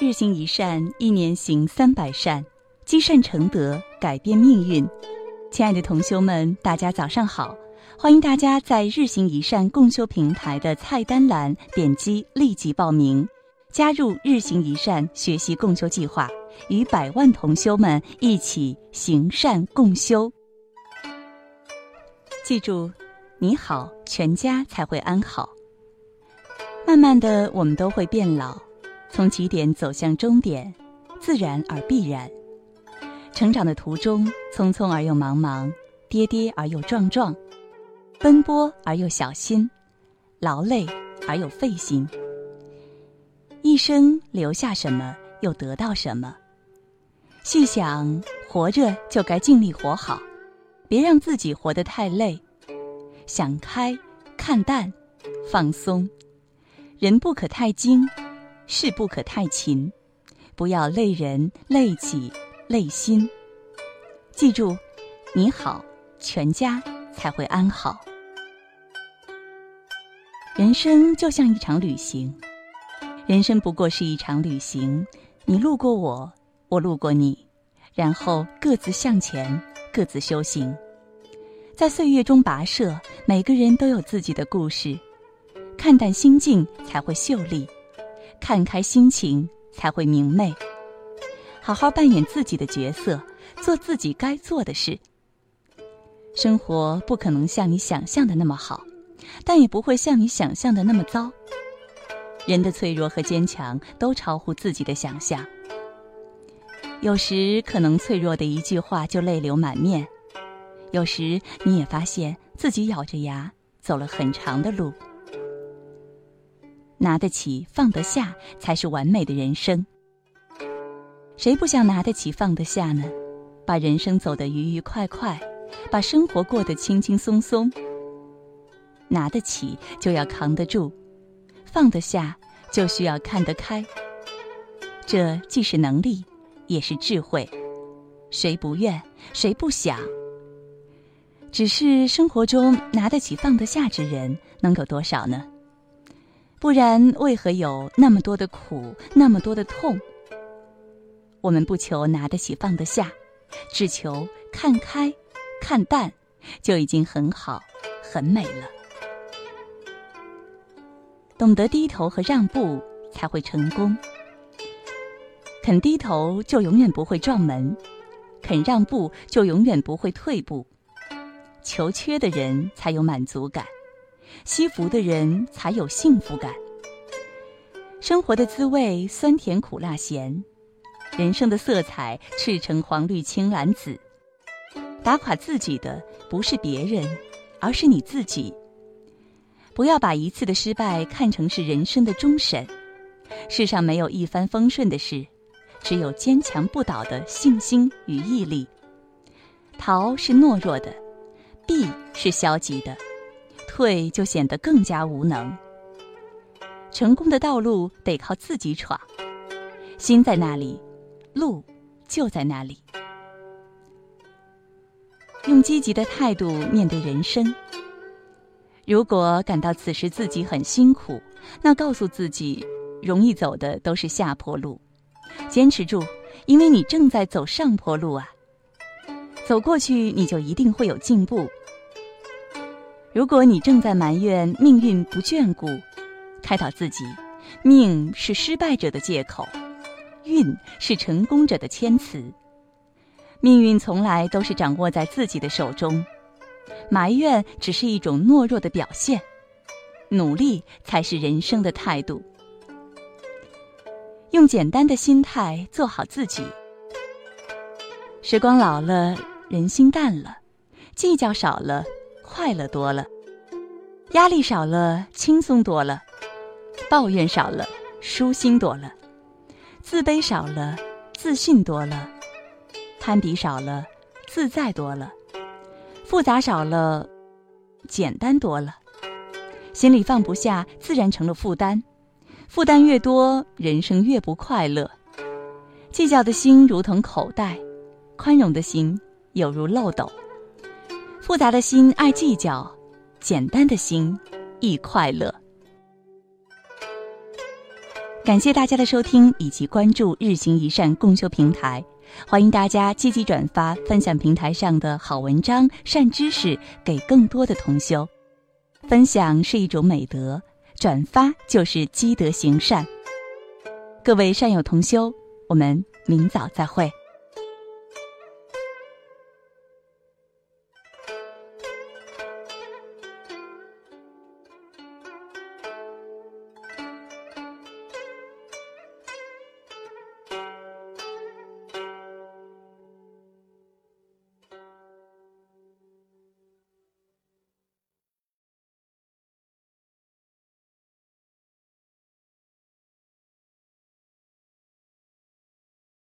日行一善，一年行三百善，积善成德，改变命运。亲爱的同修们，大家早上好！欢迎大家在日行一善共修平台的菜单栏点击立即报名，加入日行一善学习共修计划，与百万同修们一起行善共修。记住，你好，全家才会安好。慢慢的，我们都会变老。从起点走向终点，自然而必然。成长的途中，匆匆而又茫茫，跌跌而又撞撞，奔波而又小心，劳累而又费心。一生留下什么，又得到什么？细想，活着就该尽力活好，别让自己活得太累。想开，看淡，放松，人不可太精。事不可太勤，不要累人、累己、累心。记住，你好，全家才会安好。人生就像一场旅行，人生不过是一场旅行。你路过我，我路过你，然后各自向前，各自修行。在岁月中跋涉，每个人都有自己的故事。看淡心境，才会秀丽。看开心情才会明媚，好好扮演自己的角色，做自己该做的事。生活不可能像你想象的那么好，但也不会像你想象的那么糟。人的脆弱和坚强都超乎自己的想象。有时可能脆弱的一句话就泪流满面，有时你也发现自己咬着牙走了很长的路。拿得起放得下，才是完美的人生。谁不想拿得起放得下呢？把人生走得愉愉快快，把生活过得轻轻松松。拿得起就要扛得住，放得下就需要看得开。这既是能力，也是智慧。谁不愿？谁不想？只是生活中拿得起放得下之人，能有多少呢？不然，为何有那么多的苦，那么多的痛？我们不求拿得起放得下，只求看开、看淡，就已经很好、很美了。懂得低头和让步，才会成功。肯低头，就永远不会撞门；肯让步，就永远不会退步。求缺的人才有满足感。惜福的人才有幸福感。生活的滋味，酸甜苦辣咸；人生的色彩，赤橙黄绿青蓝紫。打垮自己的不是别人，而是你自己。不要把一次的失败看成是人生的终审。世上没有一帆风顺的事，只有坚强不倒的信心与毅力。逃是懦弱的，避是消极的。退就显得更加无能。成功的道路得靠自己闯，心在那里，路就在那里。用积极的态度面对人生。如果感到此时自己很辛苦，那告诉自己，容易走的都是下坡路，坚持住，因为你正在走上坡路啊。走过去，你就一定会有进步。如果你正在埋怨命运不眷顾，开导自己，命是失败者的借口，运是成功者的谦词。命运从来都是掌握在自己的手中，埋怨只是一种懦弱的表现，努力才是人生的态度。用简单的心态做好自己。时光老了，人心淡了，计较少了。快乐多了，压力少了，轻松多了；抱怨少了，舒心多了；自卑少了，自信多了；攀比少了，自在多了；复杂少了，简单多了。心里放不下，自然成了负担；负担越多，人生越不快乐。计较的心如同口袋，宽容的心有如漏斗。复杂的心爱计较，简单的心易快乐。感谢大家的收听以及关注日行一善共修平台，欢迎大家积极转发分享平台上的好文章、善知识给更多的同修。分享是一种美德，转发就是积德行善。各位善友同修，我们明早再会。